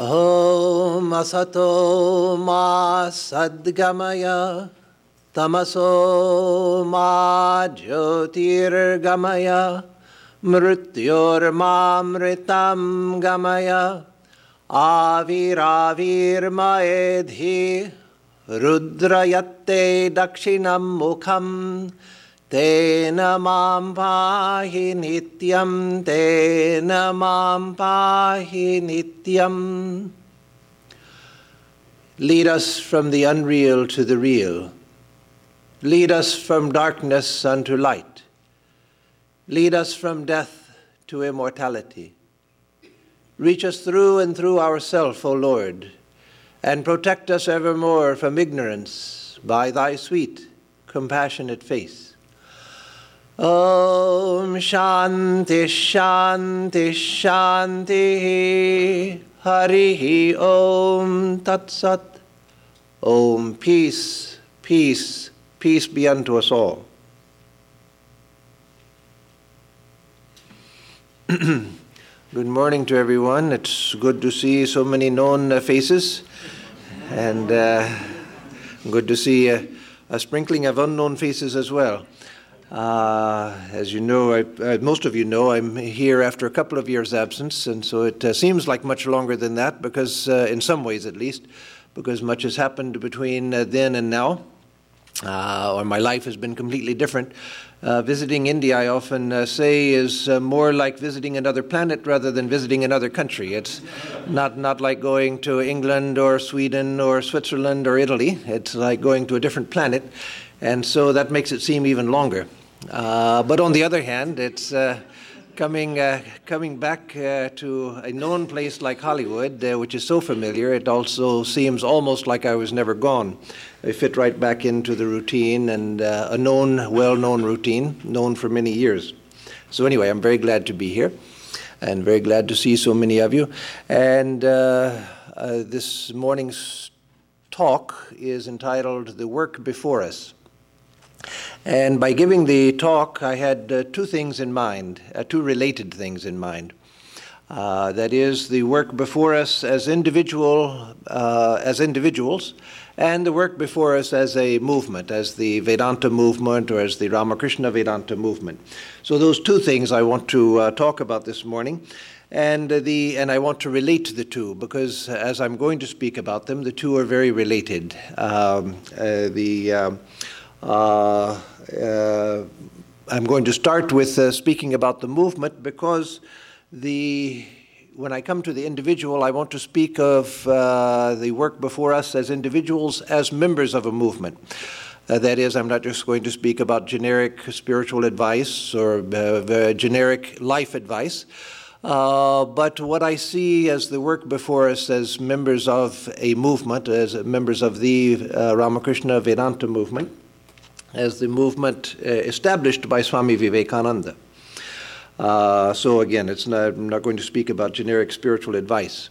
ॐ असतो मा सद्गमय तमसो मा ज्योतिर्गमय मृत्योर्मामृतं गमय आविराविर्मयेधि रुद्रयत्ते दक्षिणं मुखं तेन मां पाहि नित्यं तेन मां पाहि नित्यम् Lead us from the unreal to the real. Lead us from darkness unto light. Lead us from death to immortality. Reach us through and through ourself, O Lord, and protect us evermore from ignorance by thy sweet, compassionate face. Om Shanti Shanti Shanti Harihi Om Tat Sat Om Peace, Peace, Peace be unto us all. Good morning to everyone. It's good to see so many known uh, faces, and uh, good to see a sprinkling of unknown faces as well. Uh, as you know, I, uh, most of you know, I'm here after a couple of years' absence, and so it uh, seems like much longer than that, because uh, in some ways at least, because much has happened between uh, then and now, uh, or my life has been completely different. visiting India, I often say, is more like visiting another planet rather than visiting another country. It's not, not like going to England or Sweden or Switzerland or Italy. It's like going to a different planet, and so that makes it seem even longer. Uh, but on the other hand, it's uh, coming uh, coming back uh, to a known place like Hollywood, uh, which is so familiar. It also seems almost like I was never gone. I fit right back into the routine and uh, a known, well-known routine, known for many years. So anyway, I'm very glad to be here, and very glad to see so many of you. And this morning's talk is entitled "The Work Before Us." And by giving the talk, I had uh, two things in mind, uh, two related things in mind. Uh, that is the work before us as individual, uh, as individuals, and the work before us as a movement, as the Vedanta movement or as the Ramakrishna Vedanta movement. So those two things I want to uh, talk about this morning and uh, the and I want to relate the two because as I'm going to speak about them, the two are very related. Um, the um, I'm going to start with uh, speaking about the movement because the when I come to the individual, I want to speak of uh, the work before us as individuals, as members of a movement. Uh, that is, I'm not just going to speak about generic spiritual advice or uh, generic life advice, but what I see as the work before us as members of a movement, as members of the Ramakrishna Vedanta movement as the movement uh, established by Swami Vivekananda. Uh, so again, it's not, I'm not going to speak about generic spiritual advice.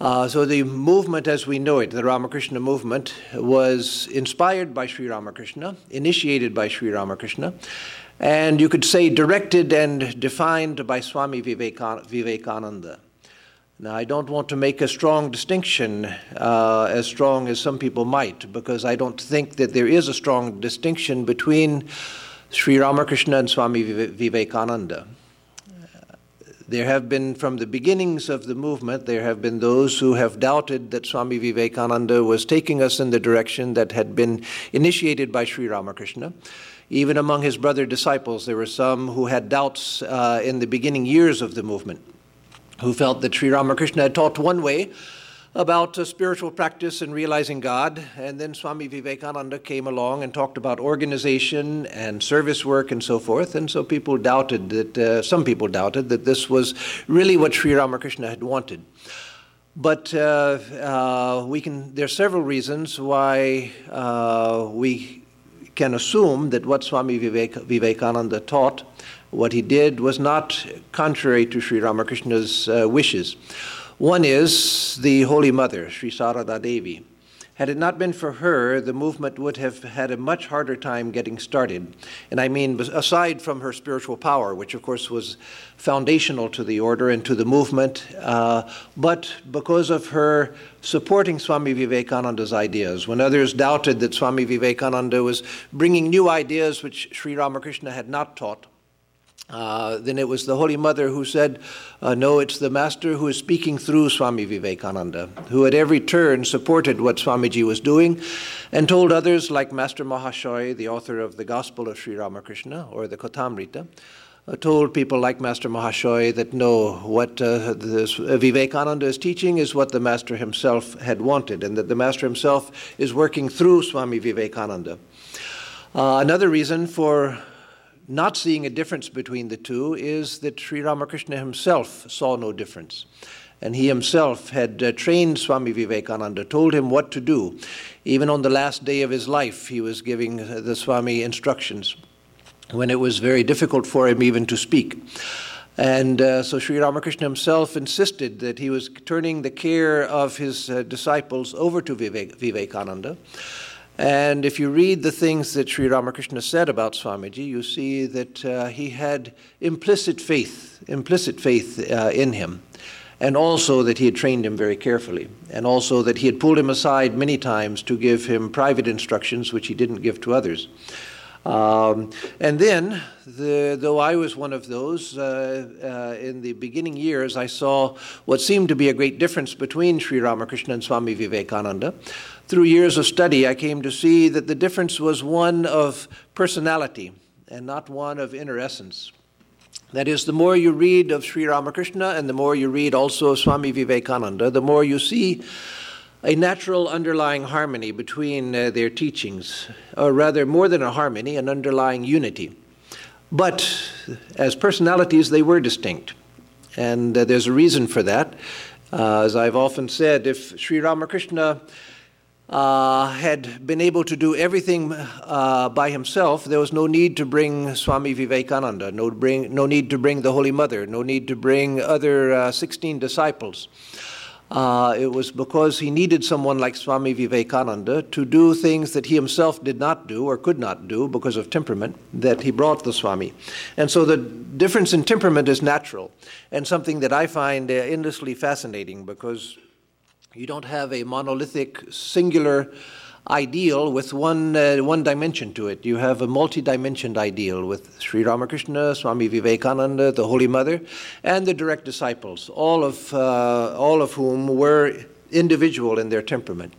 Uh, so the movement as we know it, the Ramakrishna movement, was inspired by Sri Ramakrishna, initiated by Sri Ramakrishna, and you could say directed and defined by Swami Vivekananda. Now, I don't want to make a strong distinction, uh, as strong as some people might, because I don't think that there is a strong distinction between Sri Ramakrishna and Swami Vivekananda. There have been, from the beginnings of the movement, there have been those who have doubted that Swami Vivekananda was taking us in the direction that had been initiated by Sri Ramakrishna. Even among his brother disciples, there were some who had doubts uh, in the beginning years of the movement who felt that Sri Ramakrishna had taught one way about uh, spiritual practice and realizing God. And then Swami Vivekananda came along and talked about organization and service work and so forth. And so people doubted that, uh, some people doubted that this was really what Sri Ramakrishna had wanted. But uh, uh we can, there are several reasons why uh, we can assume that what Swami Vivek, Vivekananda taught what he did was not contrary to Sri Ramakrishna's uh, wishes. One is the Holy Mother, Sri Sarada Devi. Had it not been for her, the movement would have had a much harder time getting started. And I mean, aside from her spiritual power, which of course was foundational to the order and to the movement, uh, but because of her supporting Swami Vivekananda's ideas. When others doubted that Swami Vivekananda was bringing new ideas which Sri Ramakrishna had not taught, uh, then it was the Holy Mother who said, uh, No, it's the Master who is speaking through Swami Vivekananda, who at every turn supported what Swamiji was doing and told others, like Master Mahashoy, the author of the Gospel of Sri Ramakrishna or the Kathamrita, uh, told people like Master Mahashoy that no, what uh, this, Vivekananda is teaching is what the Master himself had wanted, and that the Master himself is working through Swami Vivekananda. Another reason for not seeing a difference between the two is that Sri Ramakrishna himself saw no difference. And he himself had uh, trained Swami Vivekananda, told him what to do. Even on the last day of his life, he was giving uh, the Swami instructions when it was very difficult for him even to speak. And uh, so Sri Ramakrishna himself insisted that he was turning the care of his uh, disciples over to Vivek- Vivekananda. And if you read the things that Sri Ramakrishna said about Swamiji, you see that uh, he had implicit faith, implicit faith uh, in him, and also that he had trained him very carefully, and also that he had pulled him aside many times to give him private instructions which he didn't give to others. Um, and then, the, though I was one of those, uh, uh, in the beginning years, I saw what seemed to be a great difference between Sri Ramakrishna and Swami Vivekananda. Through years of study, I came to see that the difference was one of personality and not one of inner essence. That is, the more you read of Sri Ramakrishna and the more you read also of Swami Vivekananda, the more you see a natural underlying harmony between uh, their teachings, or rather, more than a harmony, an underlying unity. But as personalities, they were distinct. And uh, there's a reason for that. Uh, as I've often said, if Sri Ramakrishna uh, had been able to do everything uh, by himself, there was no need to bring Swami Vivekananda, no, bring, no need to bring the Holy Mother, no need to bring other uh, 16 disciples. Uh, it was because he needed someone like Swami Vivekananda to do things that he himself did not do or could not do because of temperament that he brought the Swami. And so the difference in temperament is natural and something that I find endlessly fascinating because you don't have a monolithic, singular ideal with one, uh, one dimension to it. You have a multi-dimensioned ideal with Sri Ramakrishna, Swami Vivekananda, the Holy Mother, and the direct disciples, all of, uh, all of whom were individual in their temperament.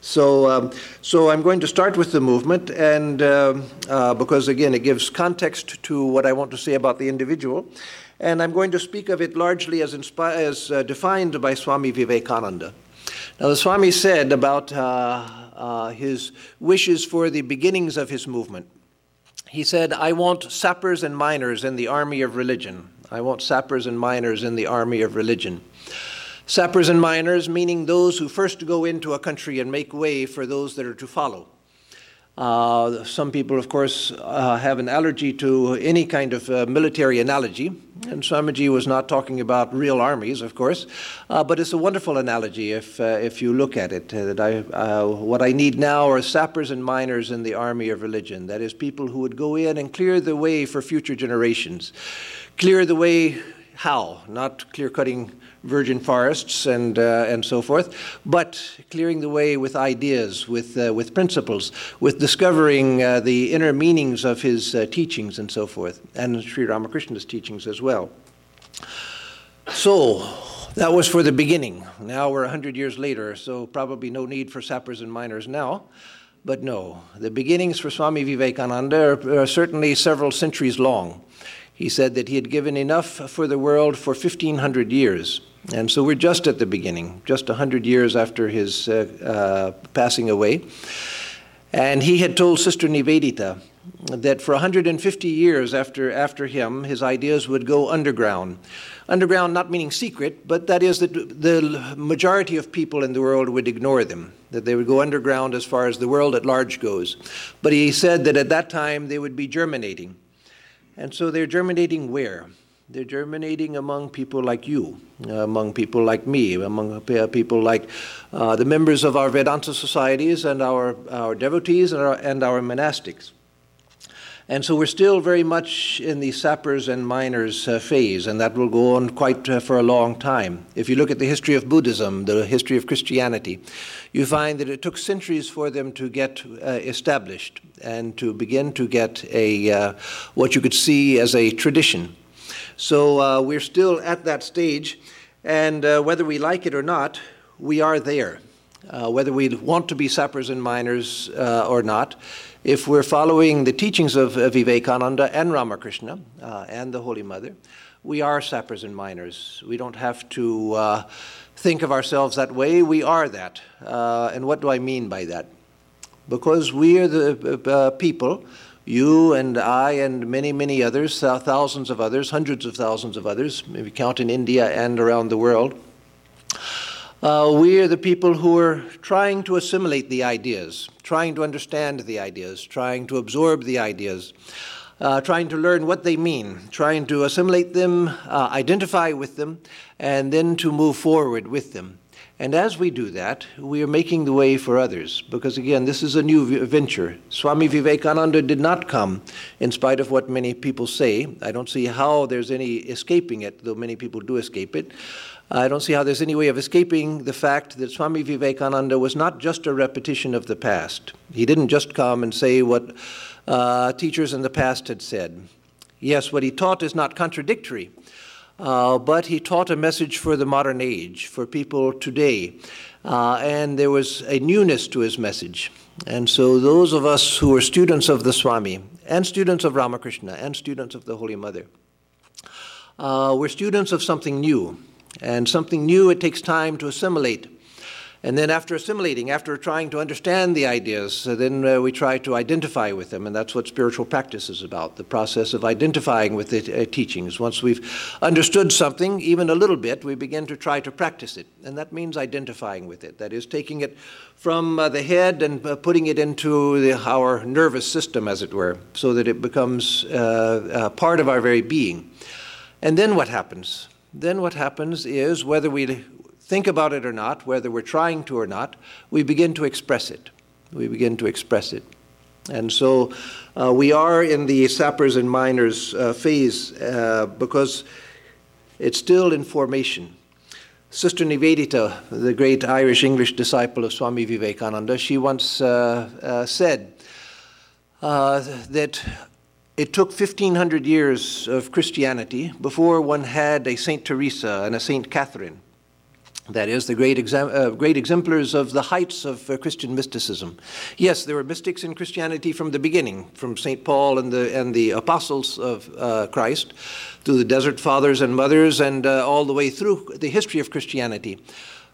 So, um, so I'm going to start with the movement, and uh, uh, because again, it gives context to what I want to say about the individual, and I'm going to speak of it largely as, inspi- as uh, defined by Swami Vivekananda. Now, the Swami said about uh, uh, his wishes for the beginnings of his movement. He said, I want sappers and miners in the army of religion. I want sappers and miners in the army of religion. Sappers and miners meaning those who first go into a country and make way for those that are to follow. Uh, some people, of course, uh, have an allergy to any kind of uh, military analogy, and Swamiji was not talking about real armies, of course, uh, but it's a wonderful analogy if, uh, if you look at it. that I, what I need now are sappers and miners in the army of religion. That is, people who would go in and clear the way for future generations. Clear the way how? Not clear cutting virgin forests and, uh, and so forth, but clearing the way with ideas, with, uh, with principles, with discovering uh, the inner meanings of his uh, teachings and so forth, and Sri Ramakrishna's teachings as well. So, that was for the beginning. Now we're 100 years later, so probably no need for sappers and miners now. But no, the beginnings for Swami Vivekananda are, are certainly several centuries long. He said that he had given enough for the world for 1,500 years. And so we're just at the beginning, just 100 years after his uh, uh, passing away. And he had told Sister Nivedita that for 150 years after, after him, his ideas would go underground. Underground not meaning secret, but that is that the majority of people in the world would ignore them, that they would go underground as far as the world at large goes. But he said that at that time they would be germinating and so they're germinating where? They're germinating among people like you, among people like me, among people like uh, the members of our Vedanta societies and our, our devotees and our, and our monastics. And so we're still very much in the sappers and miners uh, phase, and that will go on quite uh, for a long time. If you look at the history of Buddhism, the history of Christianity, you find that it took centuries for them to get uh, established and to begin to get a uh, what you could see as a tradition. So uh, we're still at that stage, and uh, whether we like it or not, we are there. whether we want to be sappers and miners or not, if we're following the teachings of uh, Vivekananda and Ramakrishna uh, and the Holy Mother, we are sappers and miners. We don't have to uh, think of ourselves that way. We are that. Uh, and what do I mean by that? Because we are the uh, uh, people, you and I and many, many others, thousands of others, hundreds of thousands of others, maybe count in India and around the world. Uh, we are the people who are trying to assimilate the ideas, trying to understand the ideas, trying to absorb the ideas, uh, trying to learn what they mean, trying to assimilate them, uh, identify with them, and then to move forward with them. And as we do that, we are making the way for others. Because again, this is a new venture. Swami Vivekananda did not come, in spite of what many people say. I don't see how there's any escaping it, though many people do escape it. I don't see how there's any way of escaping the fact that Swami Vivekananda was not just a repetition of the past. He didn't just come and say what uh, teachers in the past had said. Yes, what he taught is not contradictory, uh, but he taught a message for the modern age, for people today. Uh, and there was a newness to his message. And so, those of us who are students of the Swami, and students of Ramakrishna, and students of the Holy Mother, uh, we're students of something new. And something new, it takes time to assimilate. And then, after assimilating, after trying to understand the ideas, then uh, we try to identify with them. And that's what spiritual practice is about the process of identifying with the uh, teachings. Once we've understood something, even a little bit, we begin to try to practice it. And that means identifying with it. That is, taking it from uh, the head and uh, putting it into the, our nervous system, as it were, so that it becomes uh, part of our very being. And then what happens? then what happens is whether we think about it or not, whether we're trying to or not, we begin to express it. We begin to express it. And so uh, we are in the sappers and miners uh, phase uh, because it's still in formation. Sister Nivedita, the great Irish English disciple of Swami Vivekananda, she once uh, uh, said uh, that it took 1500 years of Christianity before one had a Saint Teresa and a Saint Catherine. That is, the great, uh, great exemplars of the heights of uh, Christian mysticism. Yes, there were mystics in Christianity from the beginning, from St. Paul and the, and the apostles of uh, Christ, through the Desert Fathers and Mothers, and uh, all the way through the history of Christianity.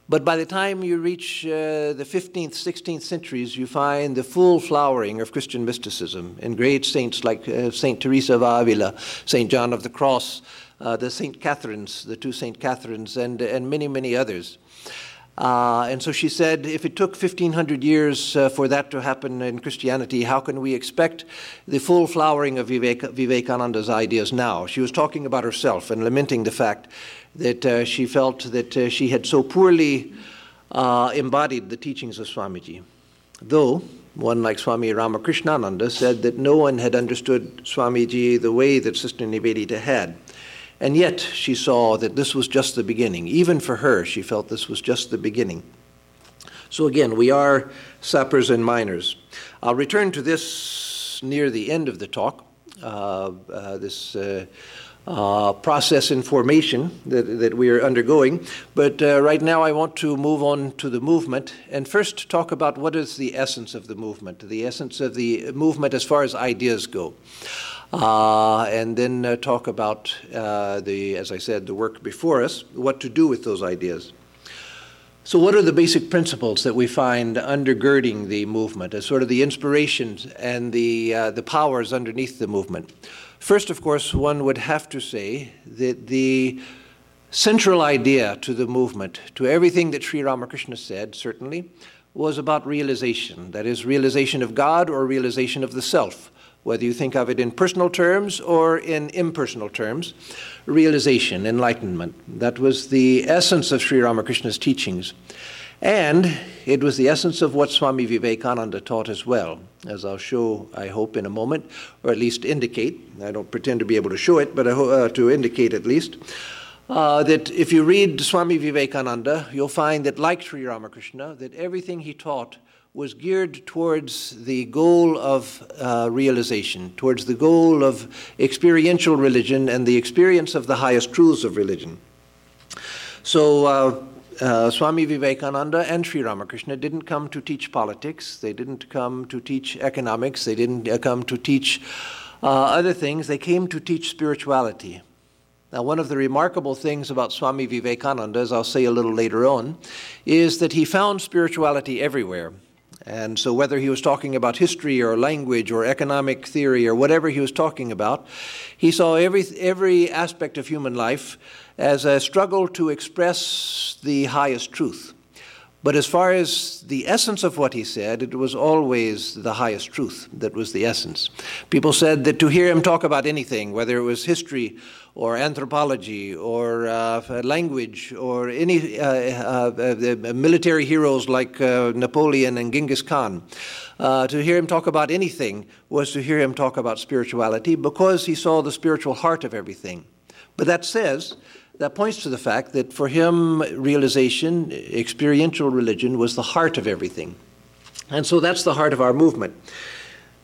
But by the time you reach uh, the 15th, 16th centuries, you find the full flowering of Christian mysticism in great saints like uh, Saint Teresa of Avila, Saint John of the Cross, uh, the Saint Catherines, the two Saint Catherines, and, and many, many others. Uh, and so she said, if it took 1500 years uh, for that to happen in Christianity, how can we expect the full flowering of Vivek- Vivekananda's ideas now? She was talking about herself and lamenting the fact that uh, she felt that uh, she had so poorly uh, embodied the teachings of Swamiji. Though one like Swami Ramakrishnananda said that no one had understood Swamiji the way that Sister Nivedita had. And yet she saw that this was just the beginning. Even for her, she felt this was just the beginning. So again, we are sappers and miners. I'll return to this near the end of the talk, uh, uh, this uh, uh, process in formation that, that we are undergoing. But uh, right now, I want to move on to the movement and first talk about what is the essence of the movement, the essence of the movement as far as ideas go. Uh, and then uh, talk about uh, the, as I said, the work before us, what to do with those ideas. So, what are the basic principles that we find undergirding the movement as sort of the inspirations and the, uh, the powers underneath the movement? First, of course, one would have to say that the central idea to the movement, to everything that Sri Ramakrishna said, certainly, was about realization. That is, realization of God or realization of the self. Whether you think of it in personal terms or in impersonal terms, realization, enlightenment. That was the essence of Sri Ramakrishna's teachings. And it was the essence of what Swami Vivekananda taught as well, as I'll show, I hope, in a moment, or at least indicate. I don't pretend to be able to show it, but uh, to indicate at least. Uh, that if you read Swami Vivekananda, you'll find that, like Sri Ramakrishna, that everything he taught was geared towards the goal of uh, realization, towards the goal of experiential religion and the experience of the highest truths of religion. So, uh, uh, Swami Vivekananda and Sri Ramakrishna didn't come to teach politics, they didn't come to teach economics, they didn't uh, come to teach uh, other things, they came to teach spirituality. Now, one of the remarkable things about Swami Vivekananda, as I'll say a little later on, is that he found spirituality everywhere. And so, whether he was talking about history or language or economic theory or whatever he was talking about, he saw every, every aspect of human life as a struggle to express the highest truth. But as far as the essence of what he said, it was always the highest truth that was the essence. People said that to hear him talk about anything, whether it was history or anthropology or uh, language or any uh, uh, uh military heroes like uh, Napoleon and Genghis Khan, uh, to hear him talk about anything was to hear him talk about spirituality because he saw the spiritual heart of everything. But that says that points to the fact that for him, realization, experiential religion, was the heart of everything. And so that's the heart of our movement.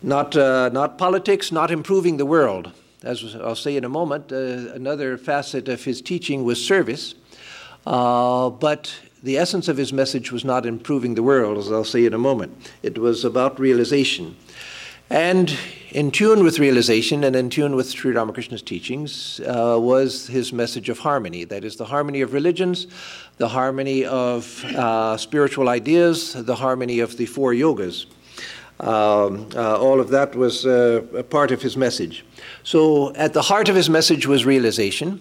Not, not politics, not improving the world. As I'll say in a moment, uh, another facet of his teaching was service. Uh, but the essence of his message was not improving the world, as I'll say in a moment. It was about realization. And in tune with realization and in tune with Sri Ramakrishna's teachings uh, was his message of harmony. That is, the harmony of religions, the harmony of uh, spiritual ideas, the harmony of the four yogas. Um, uh, all of that was uh, a part of his message. So, at the heart of his message was realization,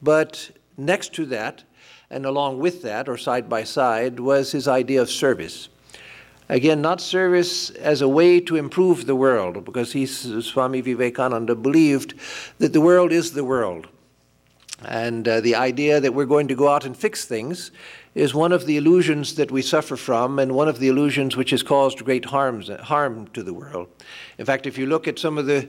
but next to that, and along with that, or side by side, was his idea of service. Again, not service as a way to improve the world, because he, Swami Vivekananda believed that the world is the world. And uh, the idea that we're going to go out and fix things is one of the illusions that we suffer from, and one of the illusions which has caused great harms, harm to the world. In fact, if you look at some of the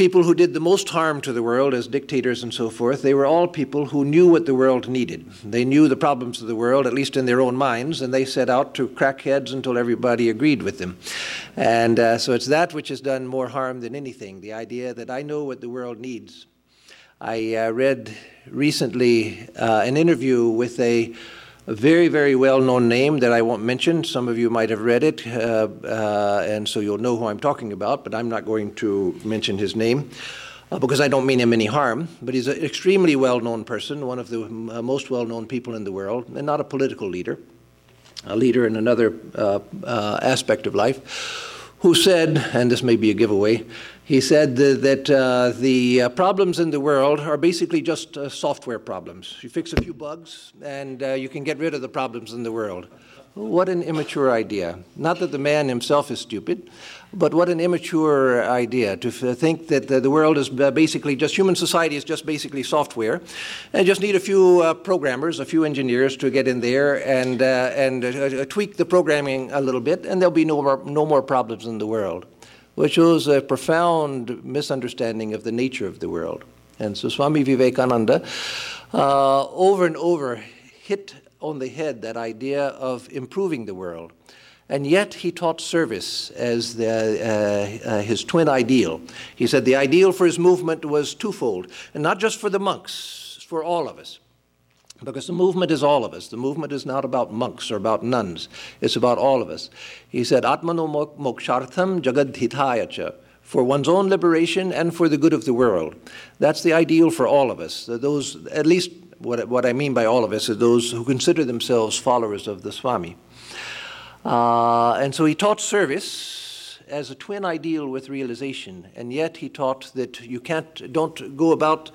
people who did the most harm to the world as dictators and so forth, they were all people who knew what the world needed. They knew the problems of the world, at least in their own minds, and they set out to crack heads until everybody agreed with them. And uh, so it's that which has done more harm than anything the idea that I know what the world needs. I uh, read recently uh, an interview with a very, very well known name that I won't mention. Some of you might have read it, uh, uh, and so you'll know who I'm talking about, but I'm not going to mention his name. Uh, because I don't mean him any harm, but he's an extremely well known person, one of the uh, most well known people in the world, and not a political leader, a leader in another uh, uh, aspect of life, who said, and this may be a giveaway, he said that uh, the uh, problems in the world are basically just uh, software problems. You fix a few bugs and you can get rid of the problems in the world. What an immature idea. Not that the man himself is stupid, but what an immature idea to f- think that the, world is basically just human society is just basically software, and just need a few uh, programmers, a few engineers to get in there and uh, and uh, tweak the programming a little bit, and there'll be no more, no more problems in the world which shows a profound misunderstanding of the nature of the world. And so Swami Vivekananda, uh, over and over, hit on the head that idea of improving the world. And yet he taught service as the, uh, uh, his twin ideal. He said the ideal for his movement was twofold, and not just for the monks, for all of us. Because the movement is all of us. The movement is not about monks or about nuns. It's about all of us. He said, Atmano mokshartham jagadhitayacha, for one's own liberation and for the good of the world. That's the ideal for all of us. Those, at least what, what I mean by all of us, is those who consider themselves followers of the Swami. Uh, and so he taught service as a twin ideal with realization, and yet he taught that you can't, don't go about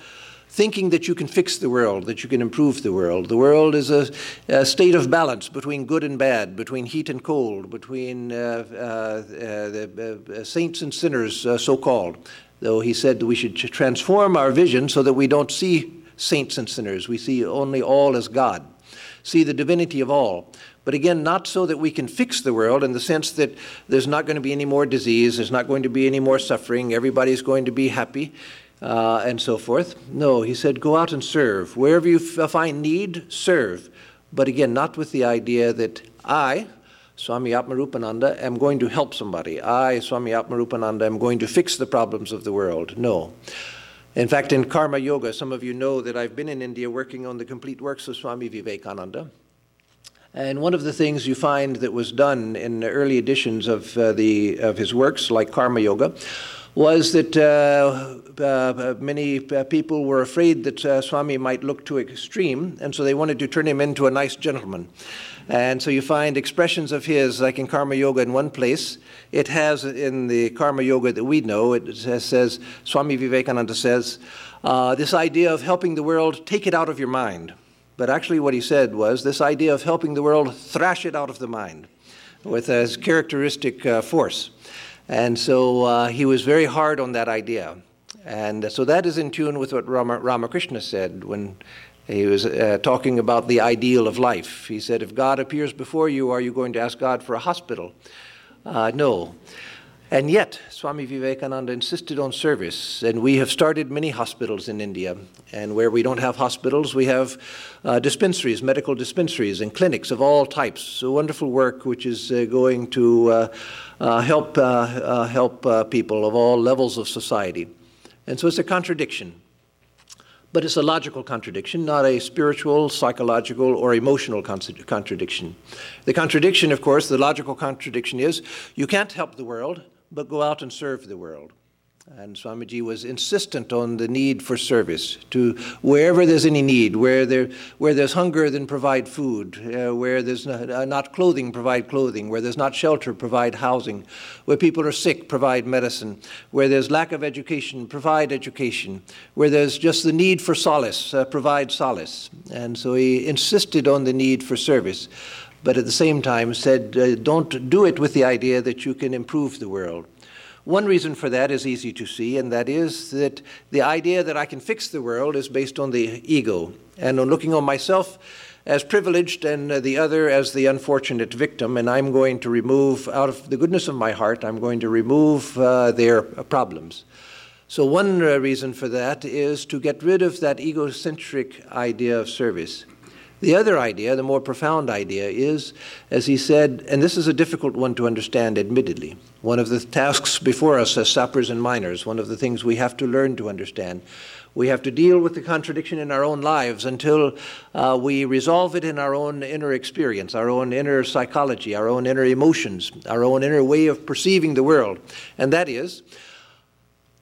thinking that you can fix the world, that you can improve the world. The world is a, a state of balance between good and bad, between heat and cold, between uh, uh, uh the uh, saints and sinners, uh, so called. Though he said that we should transform our vision so that we don't see saints and sinners, we see only all as God, see the divinity of all. But again, not so that we can fix the world in the sense that there's not going to be any more disease, there's not going to be any more suffering, everybody's going to be happy, uh, and so forth. No, he said, go out and serve. Wherever you f- find need, serve. But again, not with the idea that I, Swami Atmarupananda, am going to help somebody. I, Swami Atmarupananda, am going to fix the problems of the world. No. In fact, in Karma Yoga, some of you know that I've been in India working on the complete works of Swami Vivekananda. And one of the things you find that was done in early editions of, uh, the, of his works, like Karma Yoga, was that uh, uh, many uh, people were afraid that uh, Swami might look too extreme, and so they wanted to turn him into a nice gentleman. And so you find expressions of his, like in Karma Yoga in one place. It has in the Karma Yoga that we know, it says, Swami Vivekananda says, uh, this idea of helping the world, take it out of your mind. But actually, what he said was this idea of helping the world thrash it out of the mind with a characteristic uh, force. And so uh, he was very hard on that idea. And so that is in tune with what Rama, Ramakrishna said when he was uh, talking about the ideal of life. He said, If God appears before you, are you going to ask God for a hospital? Uh, no. And yet, Swami Vivekananda insisted on service, and we have started many hospitals in India. And where we don't have hospitals, we have uh, dispensaries, medical dispensaries, and clinics of all types. So wonderful work which is uh, going to uh, uh help, uh, uh, help people of all levels of society. And so it's a contradiction. But it's a logical contradiction, not a spiritual, psychological, or emotional contradiction. The contradiction, of course, the logical contradiction is you can't help the world but go out and serve the world. And Swamiji was insistent on the need for service. To wherever there's any need, where there where there's hunger, then provide food. Uh, where there's not, uh, not, clothing, provide clothing. Where there's not shelter, provide housing. Where people are sick, provide medicine. Where there's lack of education, provide education. Where there's just the need for solace, uh, provide solace. And so he insisted on the need for service but at the same time said, uh, don't do it with the idea that you can improve the world. One reason for that is easy to see, and that is that the idea that I can fix the world is based on the ego and on looking on myself as privileged and the other as the unfortunate victim, and I'm going to remove, out of the goodness of my heart, I'm going to remove uh, their problems. So, one uh, reason for that is to get rid of that egocentric idea of service. The other idea, the more profound idea, is, as he said, and this is a difficult one to understand, admittedly. One of the tasks before us as sappers and miners, one of the things we have to learn to understand. We have to deal with the contradiction in our own lives until uh, we resolve it in our own inner experience, our own inner psychology, our own inner emotions, our own inner way of perceiving the world. And that is,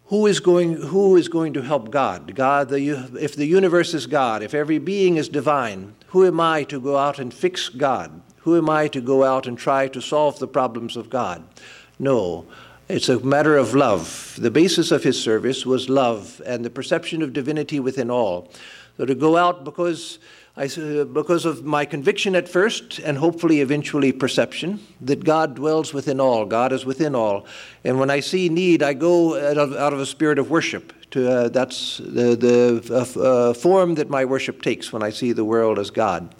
who is going, who is going to help God? God, the, if the universe is God, if every being is divine, who am I to go out and fix God? Who am I to go out and try to solve the problems of God? No, it's a matter of love. The basis of his service was love and the perception of divinity within all. So to go out because I, because of my conviction at first, and hopefully eventually perception, that God dwells within all, God is within all. And when I see need, I go out of, out of a spirit of worship. To, uh, that's the, the uh, uh, form that my worship takes when I see the world as God.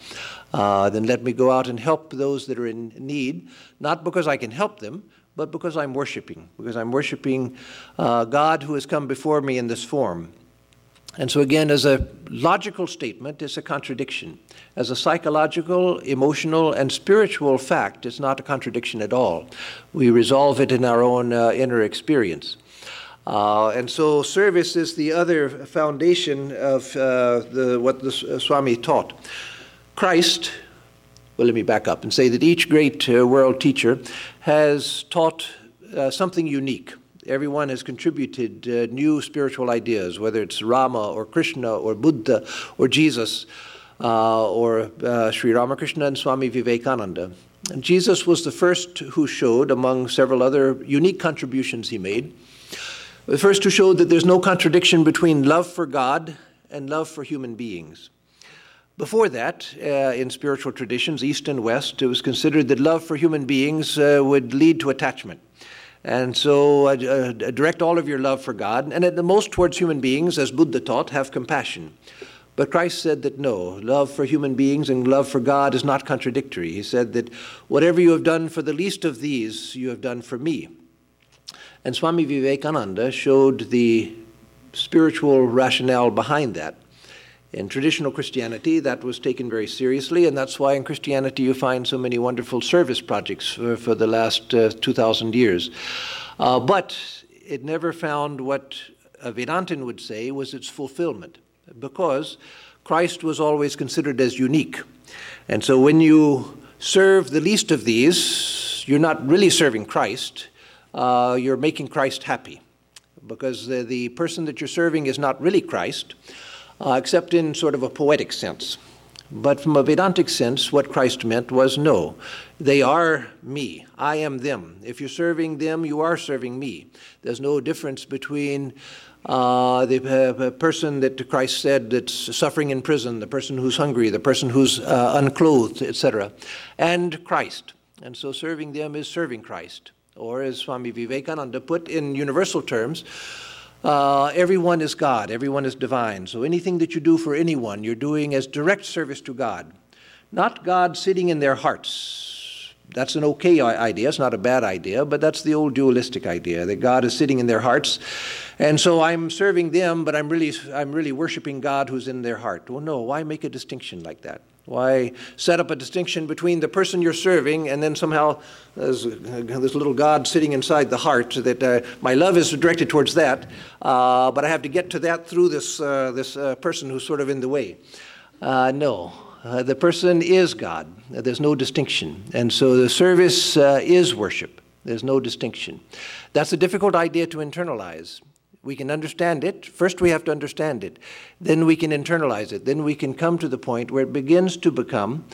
Then let me go out and help those that are in need, not because I can help them, but because I'm worshiping, because I'm worshiping uh, God who has come before me in this form. And so, again, as a logical statement, it's a contradiction. As a psychological, emotional, and spiritual fact, it's not a contradiction at all. We resolve it in our own uh, inner experience. Uh, and so, service is the other foundation of uh, the, what the uh, Swami taught. Christ, well, let me back up and say that each great uh, world teacher has taught uh, something unique everyone has contributed uh, new spiritual ideas, whether it's Rama or Krishna or Buddha or Jesus or Sri Ramakrishna and Swami Vivekananda. And Jesus was the first who showed, among several other unique contributions he made, the first to show that there's no contradiction between love for God and love for human beings. Before that, uh, in spiritual traditions, East and West, it was considered that love for human beings uh, would lead to attachment. And so, uh, uh direct all of your love for God, and at the most towards human beings, as Buddha taught, have compassion. But Christ said that no, love for human beings and love for God is not contradictory. He said that whatever you have done for the least of these, you have done for me. And Swami Vivekananda showed the spiritual rationale behind that. In traditional Christianity, that was taken very seriously, and that's why in Christianity you find so many wonderful service projects for, for the last uh, 2,000 years. Uh, but it never found what a Vedantin would say was its fulfillment, because Christ was always considered as unique. And so when you serve the least of these, you're not really serving Christ, uh, you're making Christ happy, because the, the person that you're serving is not really Christ uh, except in sort of a poetic sense. But from a Vedantic sense, what Christ meant was no, they are me. I am them. If you're serving them, you are serving me. There's no difference between uh, the uh, person that Christ said that's suffering in prison, the person who's hungry, the person who's uh, unclothed, etc., and Christ. And so serving them is serving Christ. Or as Swami Vivekananda put in universal terms, uh, everyone is God, everyone is divine. So anything that you do for anyone, you're doing as direct service to God, not God sitting in their hearts. That's an okay idea, it's not a bad idea, but that's the old dualistic idea that God is sitting in their hearts. And so I'm serving them, but I'm really, I'm really worshiping God who's in their heart. Well, no, why make a distinction like that? Why set up a distinction between the person you're serving and then somehow there's this little God sitting inside the heart that uh, my love is directed towards that, uh, but I have to get to that through this, uh, this uh, person who's sort of in the way? Uh, no. Uh, the person is God. There's no distinction. And so the service is worship. There's no distinction. That's a difficult idea to internalize. We can understand it. First, we have to understand it. Then we can internalize it. Then we can come to the point where it begins to become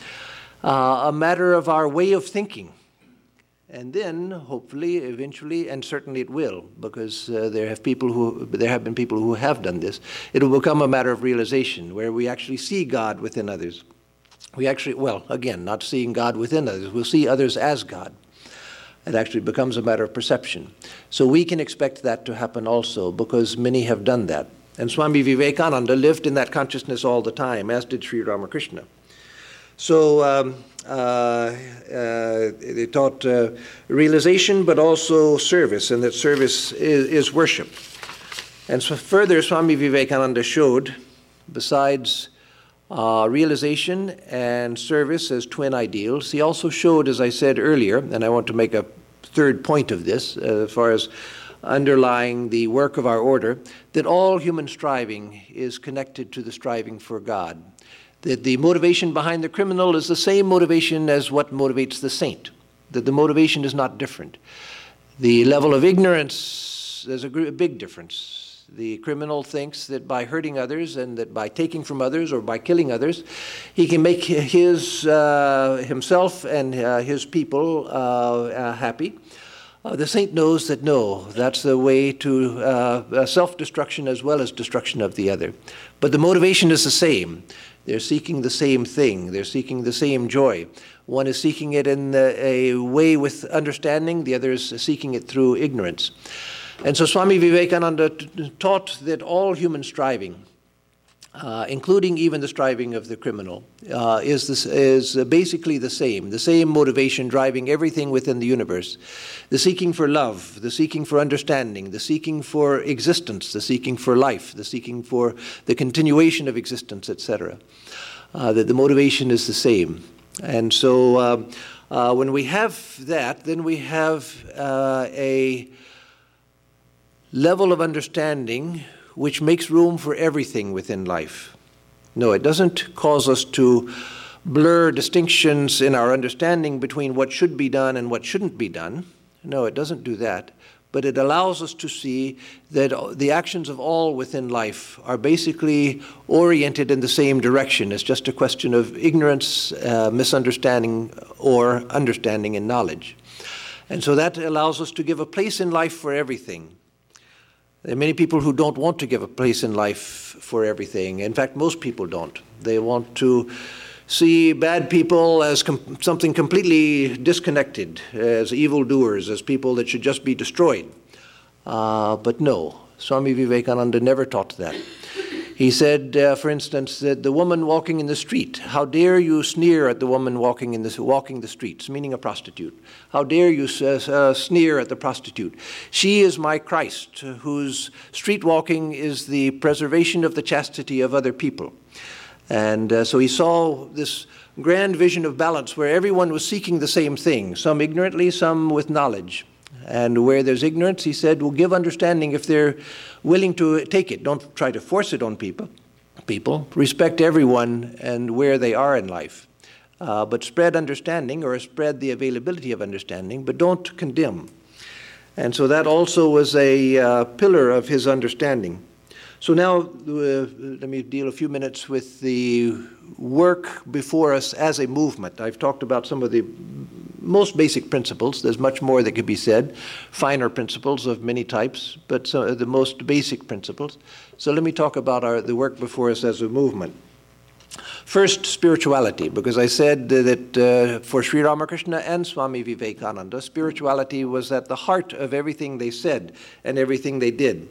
uh, a matter of our way of thinking. And then, hopefully, eventually, and certainly it will, because uh, there have people who there have been people who have done this. It will become a matter of realization, where we actually see God within others. We actually, well, again, not seeing God within others. We'll see others as God. It actually becomes a matter of perception. So we can expect that to happen also because many have done that. And Swami Vivekananda lived in that consciousness all the time, as did Sri Ramakrishna. So um, uh, uh, they taught uh, realization but also service, and that service is, is worship. And so further, Swami Vivekananda showed, besides uh, realization and service as twin ideals. He also showed, as I said earlier, and I want to make a third point of this uh, as far as underlying the work of our order, that all human striving is connected to the striving for God. That the motivation behind the criminal is the same motivation as what motivates the saint, that the motivation is not different. The level of ignorance, there's a big difference the criminal thinks that by hurting others and that by taking from others or by killing others, he can make his, uh, himself and uh, his people uh, uh happy. Uh, the saint knows that no, that's the way to uh, self destruction as well as destruction of the other. But the motivation is the same. They're seeking the same thing, they're seeking the same joy. One is seeking it in a way with understanding, the other is seeking it through ignorance. And so Swami Vivekananda taught that all human striving, uh, including even the striving of the criminal, uh, is, this, is basically the same, the same motivation driving everything within the universe. The seeking for love, the seeking for understanding, the seeking for existence, the seeking for life, the seeking for the continuation of existence, etc. Uh, that the motivation is the same. And so uh, uh, when we have that, then we have uh, a level of understanding which makes room for everything within life. No, it doesn't cause us to blur distinctions in our understanding between what should be done and what shouldn't be done. No, it doesn't do that. But it allows us to see that the actions of all within life are basically oriented in the same direction. It's just a question of ignorance, uh, misunderstanding, or understanding and knowledge. And so that allows us to give a place in life for everything There are many people who don't want to give a place in life for everything. In fact, most people don't. They want to see bad people as com- something completely disconnected, as evildoers, as people that should just be destroyed. Uh, but no, Swami Vivekananda never taught that. He said, uh, for instance, that the woman walking in the street, how dare you sneer at the woman walking, in the, walking the streets, meaning a prostitute. How dare you uh, uh, sneer at the prostitute. She is my Christ, whose street walking is the preservation of the chastity of other people. And uh, so he saw this grand vision of balance where everyone was seeking the same thing, some ignorantly, some with knowledge. And where there's ignorance, he said, "We'll give understanding if they're willing to take it. Don't try to force it on people. People respect everyone and where they are in life, uh, but spread understanding or spread the availability of understanding, but don't condemn. And so that also was a uh, pillar of his understanding. So now uh, let me deal a few minutes with the work before us as a movement. I've talked about some of the most basic principles. There's much more that could be said, finer principles of many types, but so, the most basic principles. So let me talk about our, the work before us as a movement. First, spirituality, because I said that uh, for Sri Ramakrishna and Swami Vivekananda, spirituality was at the heart of everything they said and everything they did.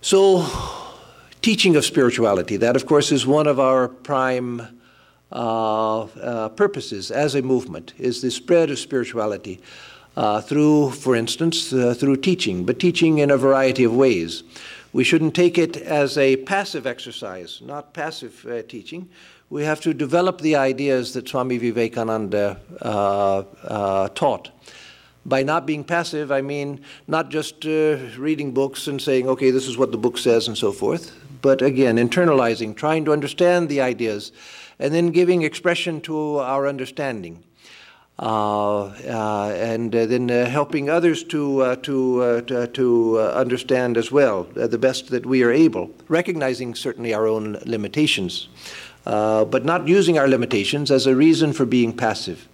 So, teaching of spirituality, that of course is one of our prime uh, uh, purposes as a movement, is the spread of spirituality uh, through, for instance, uh, through teaching, but teaching in a variety of ways. We shouldn't take it as a passive exercise, not passive uh, teaching. We have to develop the ideas that Swami Vivekananda uh, taught by not being passive, I mean not just uh, reading books and saying, okay, this is what the book says and so forth, but again, internalizing, trying to understand the ideas, and then giving expression to our understanding. Uh, uh, and uh, then uh, helping others to, uh, to, to, to understand as well the best that we are able, recognizing certainly our own limitations, but not using our limitations as a reason for being passive.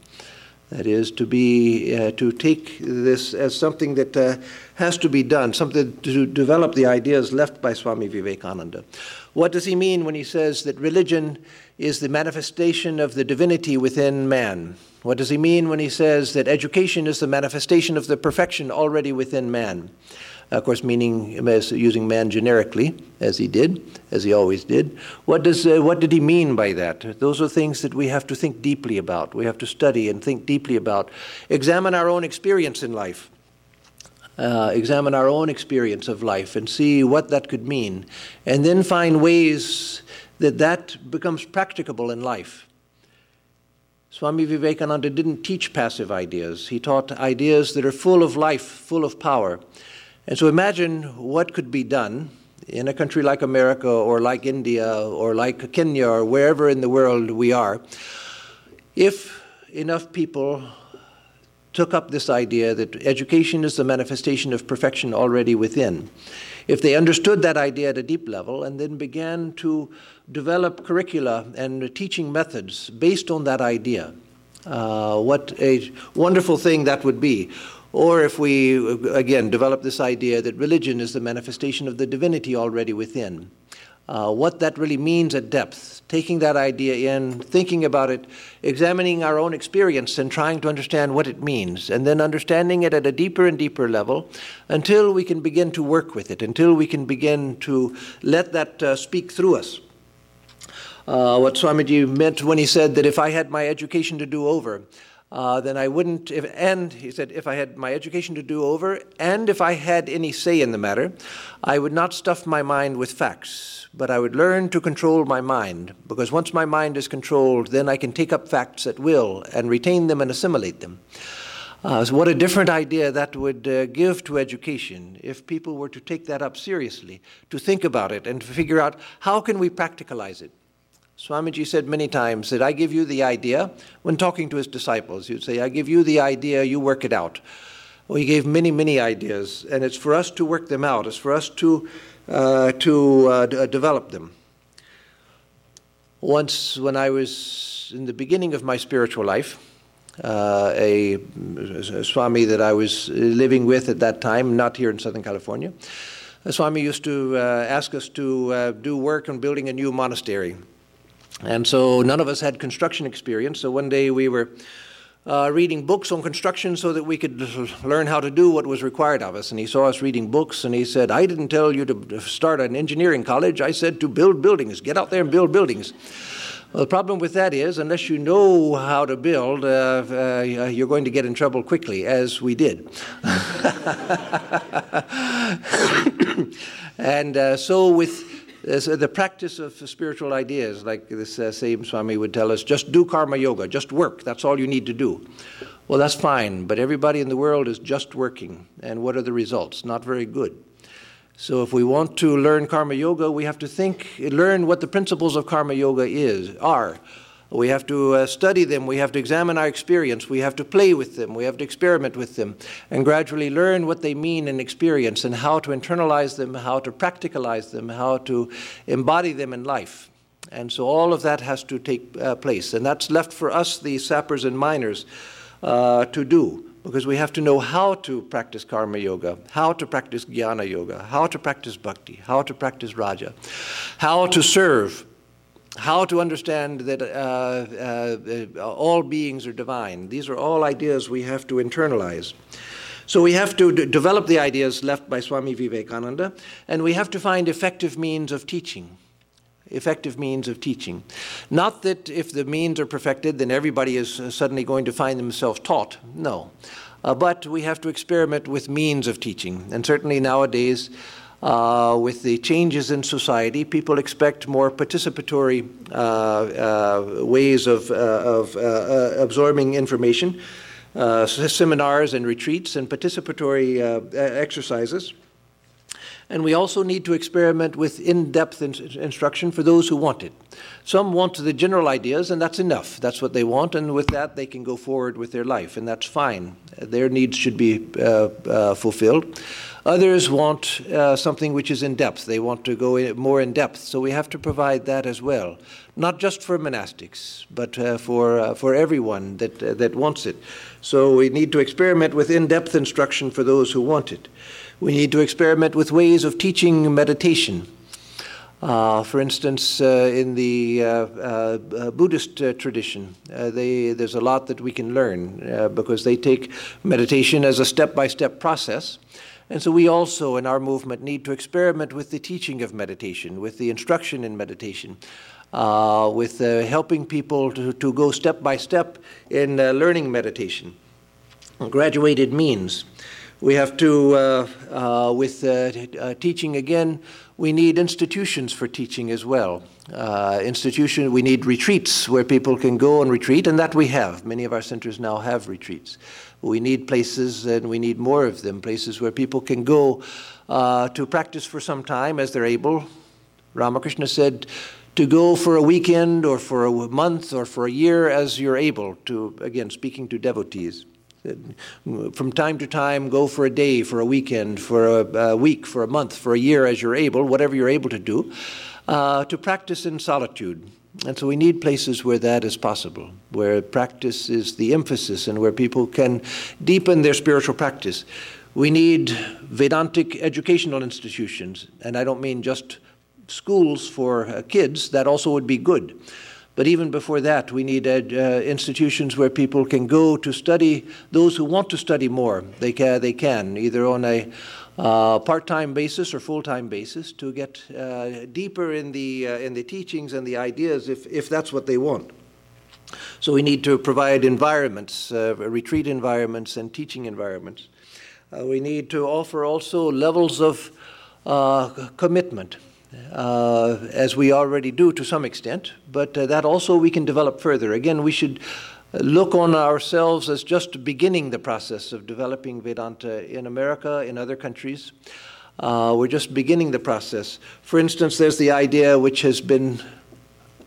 That is, to be uh, to take this as something that uh, has to be done, something to develop the ideas left by Swami Vivekananda. What does he mean when he says that religion is the manifestation of the divinity within man? What does he mean when he says that education is the manifestation of the perfection already within man? Of course, meaning using man generically, as he did, as he always did. What, does, uh, what did he mean by that? Those are things that we have to think deeply about. We have to study and think deeply about. Examine our own experience in life. Uh, examine our own experience of life and see what that could mean, and then find ways that that becomes practicable in life. Swami Vivekananda didn't teach passive ideas. He taught ideas that are full of life, full of power. And so imagine what could be done in a country like America or like India or like Kenya or wherever in the world we are if enough people took up this idea that education is the manifestation of perfection already within. If they understood that idea at a deep level and then began to develop curricula and teaching methods based on that idea, uh, what a wonderful thing that would be. Or if we, again, develop this idea that religion is the manifestation of the divinity already within. Uh, what that really means at depth, taking that idea in, thinking about it, examining our own experience and trying to understand what it means, and then understanding it at a deeper and deeper level until we can begin to work with it, until we can begin to let that uh, speak through us. Uh, what Swamiji meant when he said that if I had my education to do over, uh, then I wouldn't, if, and he said, if I had my education to do over, and if I had any say in the matter, I would not stuff my mind with facts, but I would learn to control my mind, because once my mind is controlled, then I can take up facts at will and retain them and assimilate them. Uh, so what a different idea that would uh, give to education if people were to take that up seriously, to think about it and to figure out how can we practicalize it. Swamiji said many times that I give you the idea when talking to his disciples. He'd say, I give you the idea, you work it out. Well, he gave many, many ideas, and it's for us to work them out. It's for us to, uh, to uh, d- uh, develop them. Once, when I was in the beginning of my spiritual life, uh, a, a, Swami that I was living with at that time, not here in Southern California, Swami used to uh, ask us to uh, do work on building a new monastery. And so none of us had construction experience. So one day we were uh, reading books on construction so that we could learn how to do what was required of us. And he saw us reading books and he said, I didn't tell you to start an engineering college. I said to build buildings. Get out there and build buildings. Well, the problem with that is, unless you know how to build, uh, uh, you're going to get in trouble quickly, as we did. and uh, so, with the practice of spiritual ideas, like this uh, same Swami would tell us, just do karma yoga, just work, that's all you need to do. Well, that's fine, but everybody in the world is just working. And what are the results? Not very good. So if we want to learn karma yoga, we have to think, learn what the principles of karma yoga is, are. We have to uh, study them, we have to examine our experience, we have to play with them, we have to experiment with them, and gradually learn what they mean in experience and how to internalize them, how to practicalize them, how to embody them in life. And so all of that has to take uh, place. And that's left for us, the sappers and miners, uh, to do because we have to know how to practice karma yoga, how to practice jnana yoga, how to practice bhakti, how to practice raja, how to serve, how to understand that uh, uh, all beings are divine. These are all ideas we have to internalize. So we have to d- develop the ideas left by Swami Vivekananda, and we have to find effective means of teaching effective means of teaching. Not that if the means are perfected, then everybody is uh, suddenly going to find themselves taught. No. Uh, but we have to experiment with means of teaching. And certainly nowadays, uh, with the changes in society, people expect more participatory uh, uh ways of, uh, of absorbing information, seminars and retreats, and participatory exercises. And we also need to experiment with in depth in- instruction for those who want it. Some want the general ideas, and that's enough. That's what they want, and with that, they can go forward with their life, and that's fine. Their needs should be uh, uh, fulfilled. Others want uh, something which is in depth. They want to go in more in depth, so we have to provide that as well. Not just for monastics, but uh, for, uh, for everyone that, uh, that wants it. So we need to experiment with in depth instruction for those who want it. We need to experiment with ways of teaching meditation. Uh, for instance, uh, in the Buddhist tradition, they, there's a lot that we can learn because they take meditation as a step by step process. And so we also, in our movement, need to experiment with the teaching of meditation, with the instruction in meditation, with helping people to, to go step by step in learning meditation. Graduated means. We have to, uh, uh, with uh, uh, teaching again, we need institutions for teaching as well. Uh, institution, we need retreats where people can go and retreat, and that we have. Many of our centers now have retreats. We need places, and we need more of them, places where people can go uh, to practice for some time as they're able. Ramakrishna said, to go for a weekend or for a month or for a year as you're able to, again, speaking to devotees. From time to time, go for a day, for a weekend, for a, a week, for a month, for a year as you're able, whatever you're able to do, uh, to practice in solitude. And so we need places where that is possible, where practice is the emphasis and where people can deepen their spiritual practice. We need Vedantic educational institutions, and I don't mean just schools for uh, kids, that also would be good. But even before that, we need uh, institutions where people can go to study. Those who want to study more, they can, they can either on a uh, part-time basis or full-time basis, to get uh, deeper in the uh, in the teachings and the ideas, if if that's what they want. So we need to provide environments, uh, retreat environments, and teaching environments. Uh, we need to offer also levels of commitment as we already do to some extent, but that also we can develop further. Again, we should look on ourselves as just beginning the process of developing Vedanta in America, in other countries. Uh, we're just beginning the process. For instance, there's the idea which has been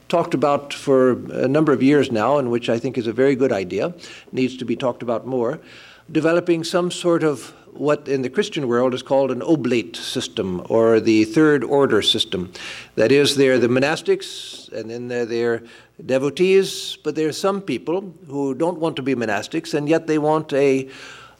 talked about for a number of years now, and which I think is a very good idea, needs to be talked about more, developing some sort of what in the Christian world is called an oblate system or the third order system. That is, they're the monastics and then they're, devotees, but there are some people who don't want to be monastics and yet they want a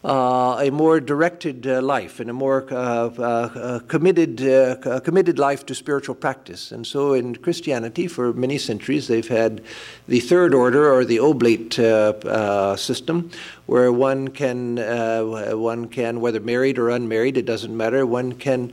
uh, a more directed uh, life and a more uh, uh committed, uh, committed life to spiritual practice. And so in Christianity, for many centuries, they've had the third order or the oblate uh, system, where one can, one can, whether married or unmarried, it doesn't matter, one can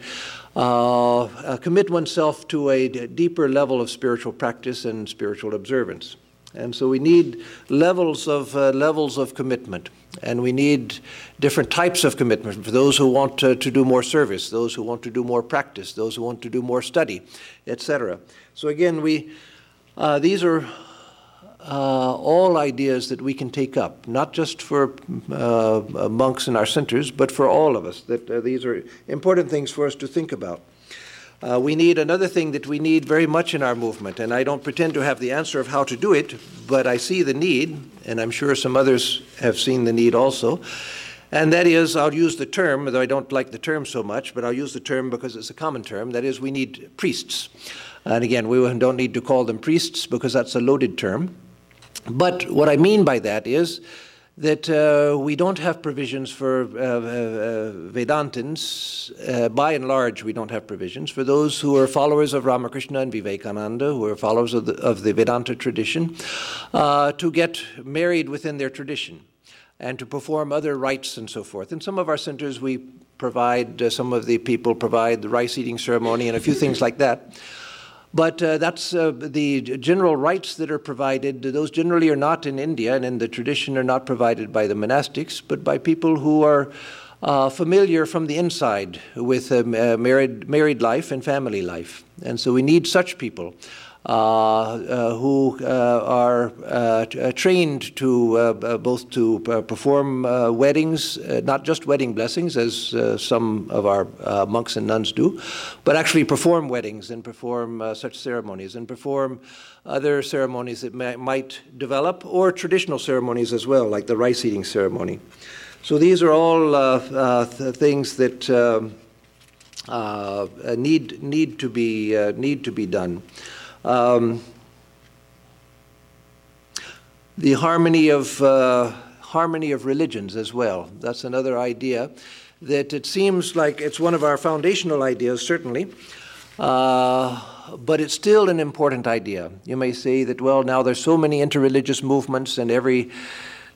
commit oneself to a deeper level of spiritual practice and spiritual observance. And so we need levels of, uh, levels of commitment. And we need different types of commitment for those who want to, to do more service, those who want to do more practice, those who want to do more study, etc. So again, we, uh, these are uh, all ideas that we can take up, not just for uh, monks in our centers, but for all of us. That uh, these are important things for us to think about. Uh, we need another thing that we need very much in our movement, and I don't pretend to have the answer of how to do it, but I see the need, and I'm sure some others have seen the need also. And that is, I'll use the term, though I don't like the term so much, but I'll use the term because it's a common term. That is, we need priests. And again, we don't need to call them priests because that's a loaded term. But what I mean by that is that uh, we don't have provisions for uh, uh, Vedantins. Uh, by and large, we don't have provisions. For those who are followers of Ramakrishna and Vivekananda, who are followers of the, of the Vedanta tradition, uh, to get married within their tradition and to perform other rites and so forth. In some of our centers, we provide, uh, some of the people provide the rice eating ceremony and a few things like that. But uh, that's uh, the general rites that are provided. Those generally are not in India and in the tradition are not provided by the monastics, but by people who are uh, familiar from the inside with uh, married, married life and family life. And so we need such people. Uh, uh, who uh, are trained to both to perform weddings, not just wedding blessings, as some of our monks and nuns do, but actually perform weddings and perform such ceremonies and perform other ceremonies that may, might develop, or traditional ceremonies as well, like the rice eating ceremony. So these are all uh, uh, th- things that um, uh, need need to be need to be done. Um, the harmony of uh, harmony of religions as well. That's another idea that it seems like it's one of our foundational ideas, certainly. Uh, but it's still an important idea. You may say that, well, now there's so many interreligious movements, and every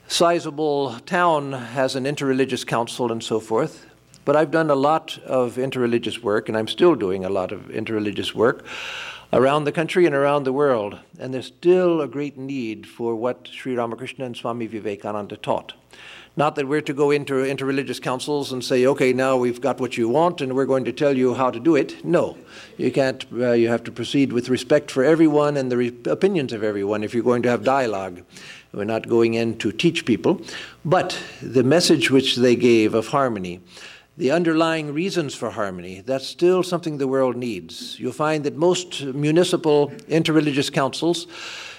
sizable town has an interreligious council and so forth. But I've done a lot of interreligious work, and I'm still doing a lot of interreligious work around the country and around the world. And there's still a great need for what Sri Ramakrishna and Swami Vivekananda taught. Not that we're to go into interreligious councils and say, okay, now we've got what you want and we're going to tell you how to do it. No, you can't. Uh, you have to proceed with respect for everyone and the re- opinions of everyone if you're going to have dialogue. We're not going in to teach people. But the message which they gave of harmony, the underlying reasons for harmony, that's still something the world needs. You'll find that most municipal interreligious councils,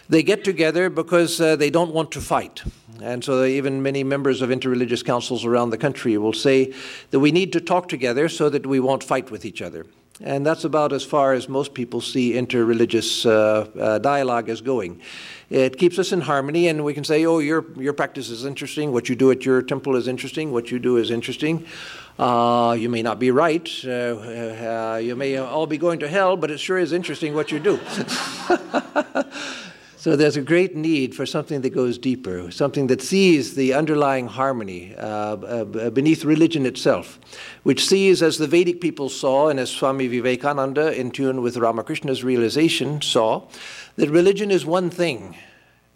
they get together because uh, they don't want to fight. And so even many members of interreligious councils around the country will say that we need to talk together so that we won't fight with each other. And that's about as far as most people see interreligious uh, uh, dialogue as going. It keeps us in harmony, and we can say, oh, your, your practice is interesting. What you do at your temple is interesting. What you do is interesting. Uh, you may not be right. Uh, uh, you may all be going to hell, but it sure is interesting what you do. so there's a great need for something that goes deeper, something that sees the underlying harmony uh, uh, beneath religion itself, which sees, as the Vedic people saw, and as Swami Vivekananda, in tune with Ramakrishna's realization, saw, that religion is one thing.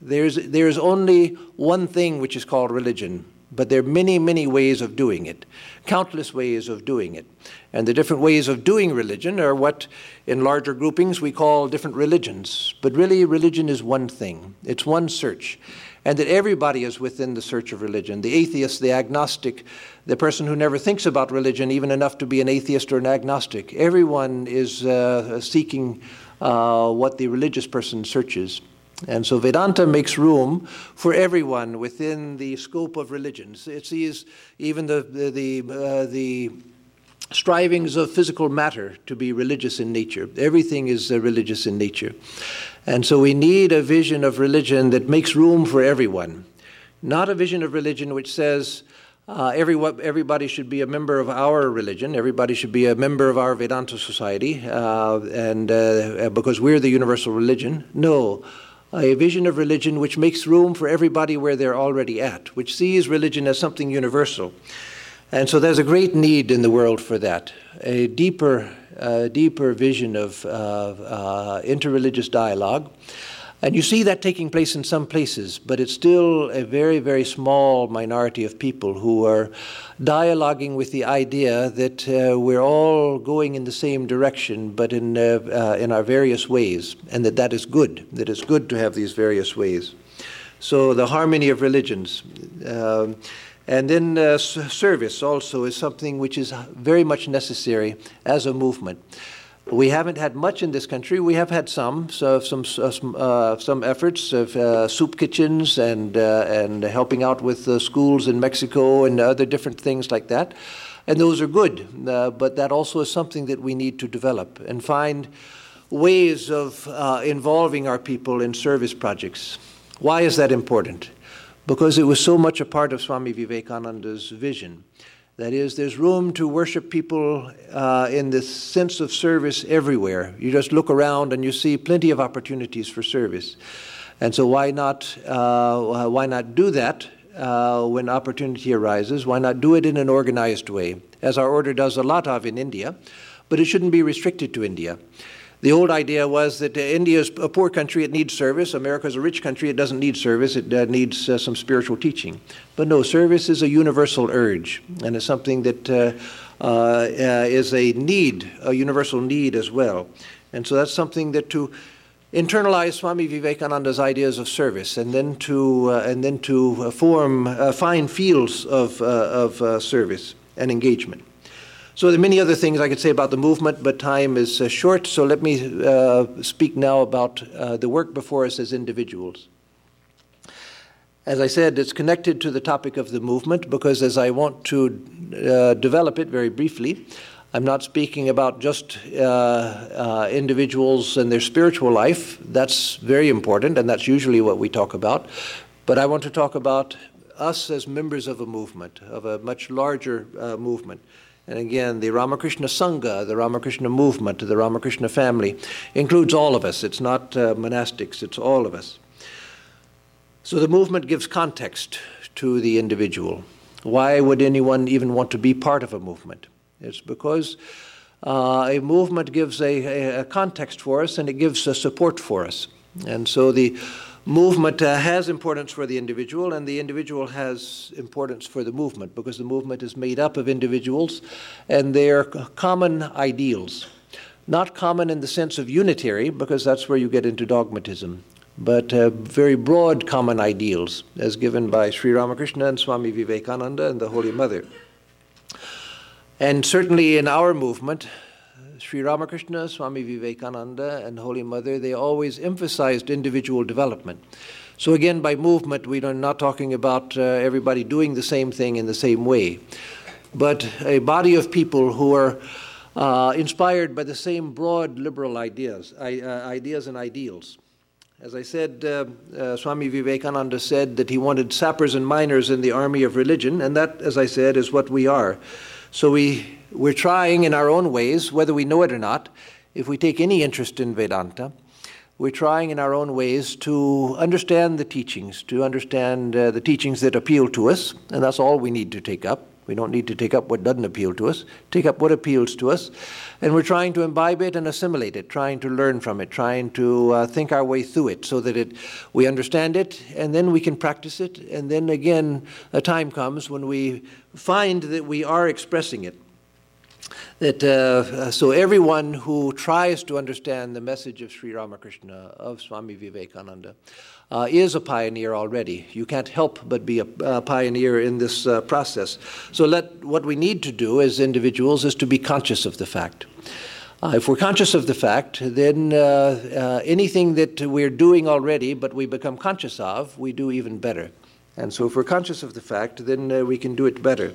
There's, there's only one thing which is called religion, but there are many, many ways of doing it, countless ways of doing it. And the different ways of doing religion are what, in larger groupings, we call different religions. But really, religion is one thing, it's one search. And that everybody is within the search of religion the atheist, the agnostic, the person who never thinks about religion, even enough to be an atheist or an agnostic. Everyone is uh, seeking uh, what the religious person searches. And so Vedanta makes room for everyone within the scope of religions. It sees even the, the, the, uh, the strivings of physical matter to be religious in nature. Everything is uh, religious in nature. And so we need a vision of religion that makes room for everyone, not a vision of religion which says, Uh, every, everybody should be a member of our religion. Everybody should be a member of our Vedanta society, uh, and uh, because we're the universal religion. No, a vision of religion which makes room for everybody where they're already at, which sees religion as something universal. And so there's a great need in the world for that, a deeper, uh, deeper vision of uh, interreligious dialogue. And you see that taking place in some places, but it's still a very, very small minority of people who are dialoguing with the idea that uh, we're all going in the same direction, but in, uh, uh, in our various ways, and that that is good, that it's good to have these various ways. So the harmony of religions. Um, and then uh, service also is something which is very much necessary as a movement. We haven't had much in this country. We have had some, so some uh, some, uh, efforts of uh, soup kitchens and uh, and helping out with schools in Mexico and other different things like that, and those are good. Uh, but that also is something that we need to develop and find ways of uh, involving our people in service projects. Why is that important? Because it was so much a part of Swami Vivekananda's vision. That is, there's room to worship people uh, in this sense of service everywhere. You just look around and you see plenty of opportunities for service. And so, why not, uh, why not do that uh, when opportunity arises? Why not do it in an organized way, as our order does a lot of in India? But it shouldn't be restricted to India. The old idea was that India is a poor country, it needs service. America is a rich country, it doesn't need service, it uh, needs uh, some spiritual teaching. But no, service is a universal urge, and it's something that uh, uh, uh is a need, a universal need as well. And so that's something that to internalize Swami Vivekananda's ideas of service, and then to uh, and then to form fine fields of of service and engagement. So there are many other things I could say about the movement, but time is uh, short, so let me uh, speak now about uh, the work before us as individuals. As I said, it's connected to the topic of the movement because as I want to uh, develop it very briefly, I'm not speaking about just uh, uh, individuals and their spiritual life. That's very important, and that's usually what we talk about. But I want to talk about us as members of a movement, of a much larger movement. And again, the Ramakrishna Sangha, the Ramakrishna movement, the Ramakrishna family includes all of us. It's not uh, monastics, it's all of us. So the movement gives context to the individual. Why would anyone even want to be part of a movement? It's because uh, a movement gives a, a, a, context for us and it gives a support for us. And so the movement uh, has importance for the individual, and the individual has importance for the movement because the movement is made up of individuals and their common ideals. Not common in the sense of unitary, because that's where you get into dogmatism, but uh, very broad common ideals, as given by Sri Ramakrishna and Swami Vivekananda and the Holy Mother. And certainly in our movement, Sri Ramakrishna, Swami Vivekananda, and Holy Mother, they always emphasized individual development. So, again, by movement, we are not talking about uh, everybody doing the same thing in the same way, but a body of people who are uh, inspired by the same broad liberal ideas, uh, ideas and ideals. As I said, uh, uh, Swami Vivekananda said that he wanted sappers and miners in the army of religion, and that, as I said, is what we are. So we we're trying in our own ways, whether we know it or not, if we take any interest in Vedanta, we're trying in our own ways to understand the teachings, to understand uh, the teachings that appeal to us, and that's all we need to take up. We don't need to take up what doesn't appeal to us, take up what appeals to us. And we're trying to imbibe it and assimilate it, trying to learn from it, trying to uh, think our way through it so that it, we understand it, and then we can practice it. And then again, a time comes when we find that we are expressing it that uh, so everyone who tries to understand the message of Sri Ramakrishna, of Swami Vivekananda, uh, is a pioneer already. You can't help but be a, a pioneer in this uh, process. So let, what we need to do as individuals is to be conscious of the fact. Uh, if we're conscious of the fact, then uh, uh, anything that we're doing already but we become conscious of, we do even better. And so if we're conscious of the fact, then we can do it better.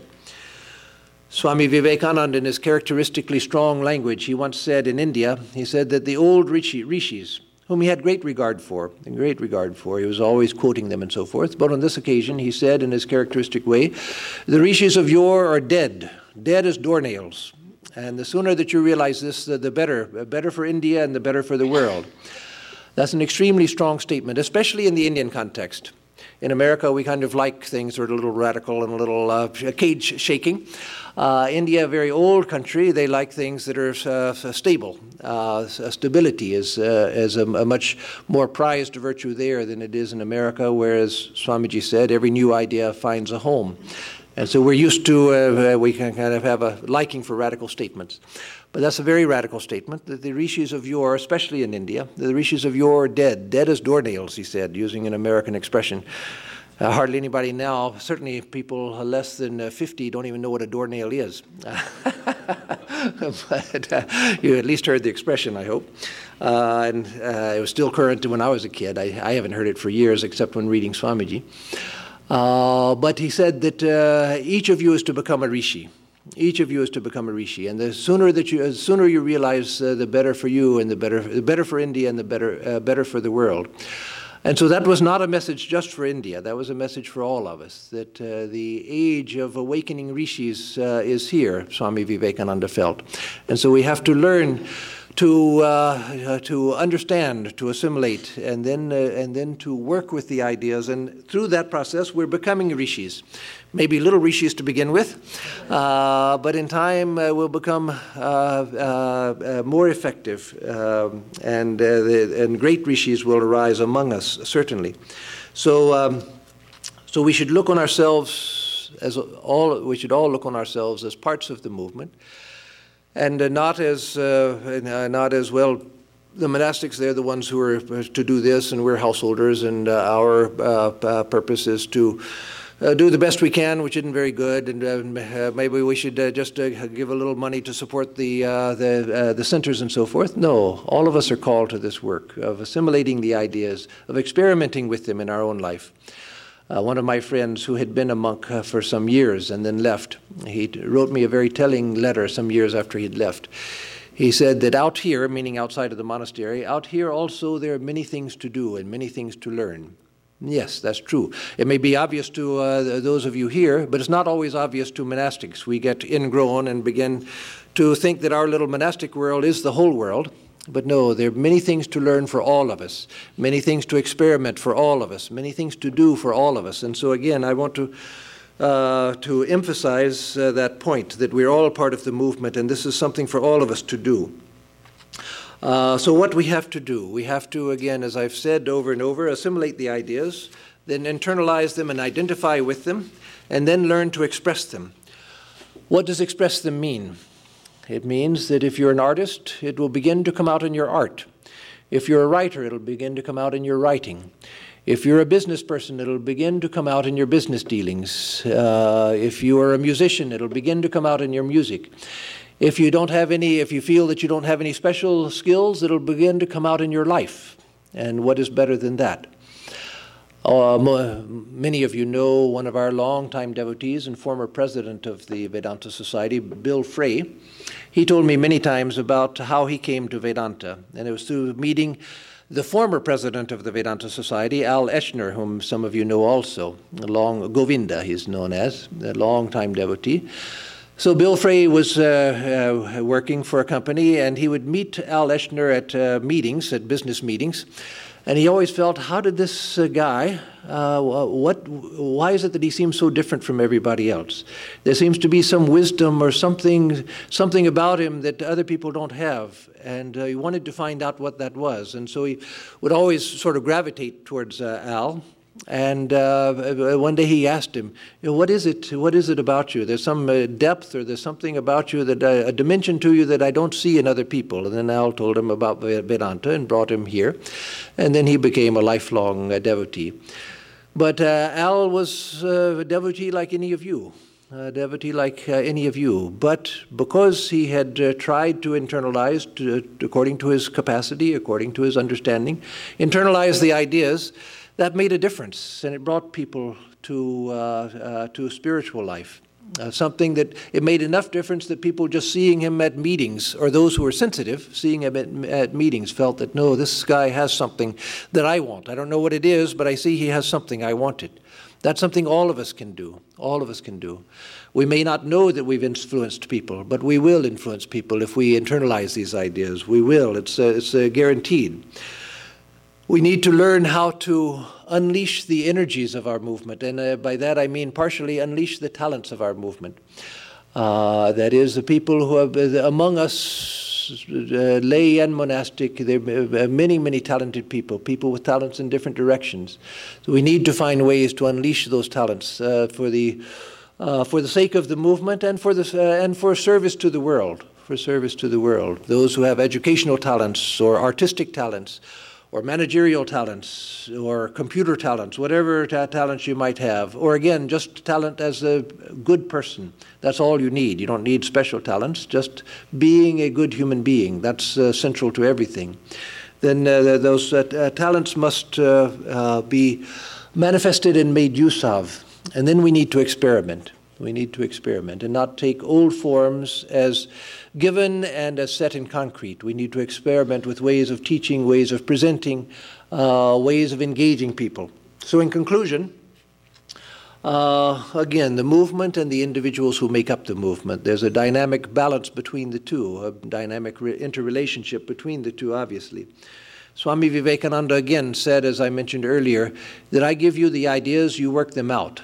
Swami Vivekananda, in his characteristically strong language, he once said in India, he said that the old rishi, rishis whom he had great regard for, and great regard for. He was always quoting them and so forth. But on this occasion, he said in his characteristic way, The rishis of yore are dead, dead as doornails. And the sooner that you realize this, the, the better, better for India and the better for the world. That's an extremely strong statement, especially in the Indian context. In America, we kind of like things that are a little radical and a little uh, cage shaking. Uh, India, a very old country, they like things that are uh, stable. Uh, stability is, uh, is a, a, much more prized virtue there than it is in America, whereas Swamiji said, every new idea finds a home. And so we're used to, uh, we can kind of have a liking for radical statements. But that's a very radical statement that the rishis of yore, especially in India, the rishis of yore are dead, dead as doornails, he said, using an American expression. Uh, hardly anybody now, certainly people less than uh, 50, don't even know what a doornail is. but uh, you at least heard the expression, I hope. Uh, and uh, it was still current when I was a kid. I, I, haven't heard it for years except when reading Swamiji. Uh, but he said that each of you is to become a rishi. Each of you is to become a rishi, and the sooner that you, the sooner you realize, the better for you, and the better, the better for India, and the better, better for the world. And so that was not a message just for India. That was a message for all of us that uh, the age of awakening rishis uh, is here, Swami Vivekananda felt. And so we have to learn to, uh, to understand, to assimilate, and then, uh, and then to work with the ideas. And through that process, we're becoming rishis. Maybe little rishis to begin with, uh, but in time uh, we'll become uh, uh, more effective, um, and, the, and great rishis will arise among us, certainly. So, um, so we should look on ourselves as all, we should all look on ourselves as parts of the movement and uh, not as uh, uh, not as well. The monastics, they're the ones who are to do this, and we're householders, and our purpose is to uh, do the best we can, which isn't very good, and uh, maybe we should uh, just give a little money to support the the, the centers and so forth. No, all of us are called to this work of assimilating the ideas, of experimenting with them in our own life. Uh, one of my friends who had been a monk uh, for some years and then left, he wrote me a very telling letter some years after he'd left. He said that out here, meaning outside of the monastery, out here also there are many things to do and many things to learn. Yes, that's true. It may be obvious to uh, those of you here, but it's not always obvious to monastics. We get ingrown and begin to think that our little monastic world is the whole world. But no, there are many things to learn for all of us, many things to experiment for all of us, many things to do for all of us. And so, again, I want to. Uh, to emphasize uh, that point that we're all part of the movement and this is something for all of us to do. Uh, so, what we have to do, we have to, again, as I've said over and over, assimilate the ideas, then internalize them and identify with them, and then learn to express them. What does express them mean? It means that if you're an artist, it will begin to come out in your art. If you're a writer, it'll begin to come out in your writing. If you're a business person, it'll begin to come out in your business dealings. Uh, if you are a musician, it'll begin to come out in your music. If you don't have any, if you feel that you don't have any special skills, it'll begin to come out in your life. And what is better than that? Uh, many of you know one of our longtime devotees and former president of the Vedanta Society, Bill Frey. He told me many times about how he came to Vedanta, and it was through meeting the former president of the Vedanta Society, Al Eschner, whom some of you know also, long Govinda, he's known as, a long-time devotee. So Bill Frey was uh, uh, working for a company, and he would meet Al Eschner at uh, meetings, at business meetings, and he always felt, how did this uh, guy, uh, what, why is it that he seems so different from everybody else? There seems to be some wisdom or something, something about him that other people don't have. And uh, he wanted to find out what that was. And so he would always sort of gravitate towards uh, Al. And uh, one day he asked him, you know, "What is it? What is it about you? There's some uh, depth, or there's something about you that uh, a dimension to you that I don't see in other people." And then Al told him about Vedanta and brought him here, and then he became a lifelong uh, devotee. But uh, Al was uh, a devotee like any of you. A devotee like any of you, but because he had tried to internalize, to, according to his capacity, according to his understanding, internalize the ideas, that made a difference and it brought people to, uh, uh, to spiritual life. Uh, something that it made enough difference that people just seeing him at meetings, or those who were sensitive, seeing him at, at, meetings, felt that no, this guy has something that I want. I don't know what it is, but I see he has something I wanted. That's something all of us can do. All of us can do. We may not know that we've influenced people, but we will influence people if we internalize these ideas. We will. It's, uh, it's uh, guaranteed. We need to learn how to unleash the energies of our movement, and uh, by that I mean partially unleash the talents of our movement. Uh, that is, the people who have uh, among us, uh, lay and monastic, there are many, many talented people, people with talents in different directions. So we need to find ways to unleash those talents uh, for the uh, for the sake of the movement and for the and for service to the world, for service to the world. Those who have educational talents or artistic talents or managerial talents or computer talents, whatever ta- talents you might have, or again, just talent as a good person. That's all you need. You don't need special talents, just being a good human being. That's uh, central to everything. Then uh, those uh, uh talents must uh, uh, be manifested and made use of. And then we need to experiment. We need to experiment and not take old forms as given and as set in concrete. We need to experiment with ways of teaching, ways of presenting, uh, ways of engaging people. So, in conclusion, uh, again, the movement and the individuals who make up the movement. There's a dynamic balance between the two, a dynamic re- interrelationship between the two, obviously. Swami Vivekananda again said, as I mentioned earlier, that I give you the ideas, you work them out.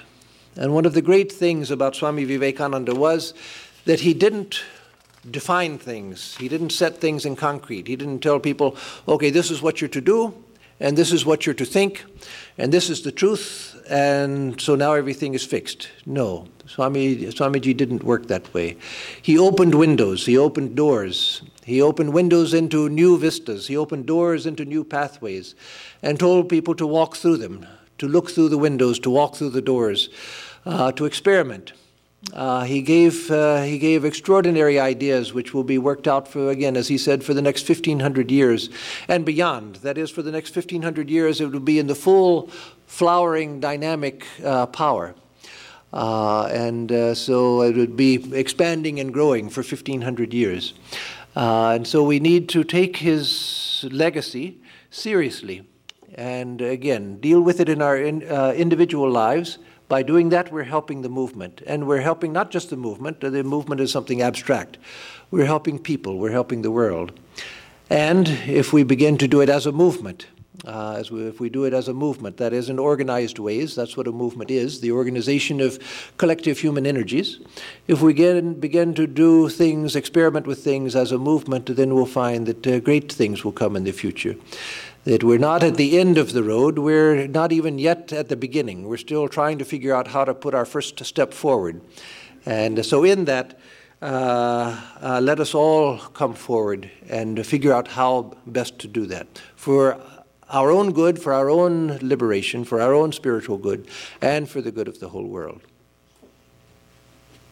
And one of the great things about Swami Vivekananda was that he didn't define things, he didn't set things in concrete. He didn't tell people, okay, this is what you're to do, and this is what you're to think, and this is the truth, and so now everything is fixed. No, Swami, Swamiji didn't work that way. He opened windows, he opened doors. He opened windows into new vistas, he opened doors into new pathways, and told people to walk through them, to look through the windows, to walk through the doors, uh, to experiment. Uh, he gave uh, he gave extraordinary ideas, which will be worked out for again, as he said, for the next 1500 years and beyond. That is, for the next 1500 years, it will be in the full flowering dynamic uh, power. Uh, and uh, so it would be expanding and growing for 1500 years. and so we need to take his legacy seriously and again deal with it in our in, individual lives by doing that, we're helping the movement. And we're helping not just the movement, the movement is something abstract. We're helping people, we're helping the world. And if we begin to do it as a movement, uh, as we, if we do it as a movement, that is in organized ways, that's what a movement is, the organization of collective human energies. If we begin, begin to do things, experiment with things as a movement, then we'll find that uh, great things will come in the future that we're not at the end of the road, we're not even yet at the beginning. We're still trying to figure out how to put our first step forward. And so, in that, uh, uh, let us all come forward and figure out how best to do that for our own good, for our own liberation, for our own spiritual good, and for the good of the whole world.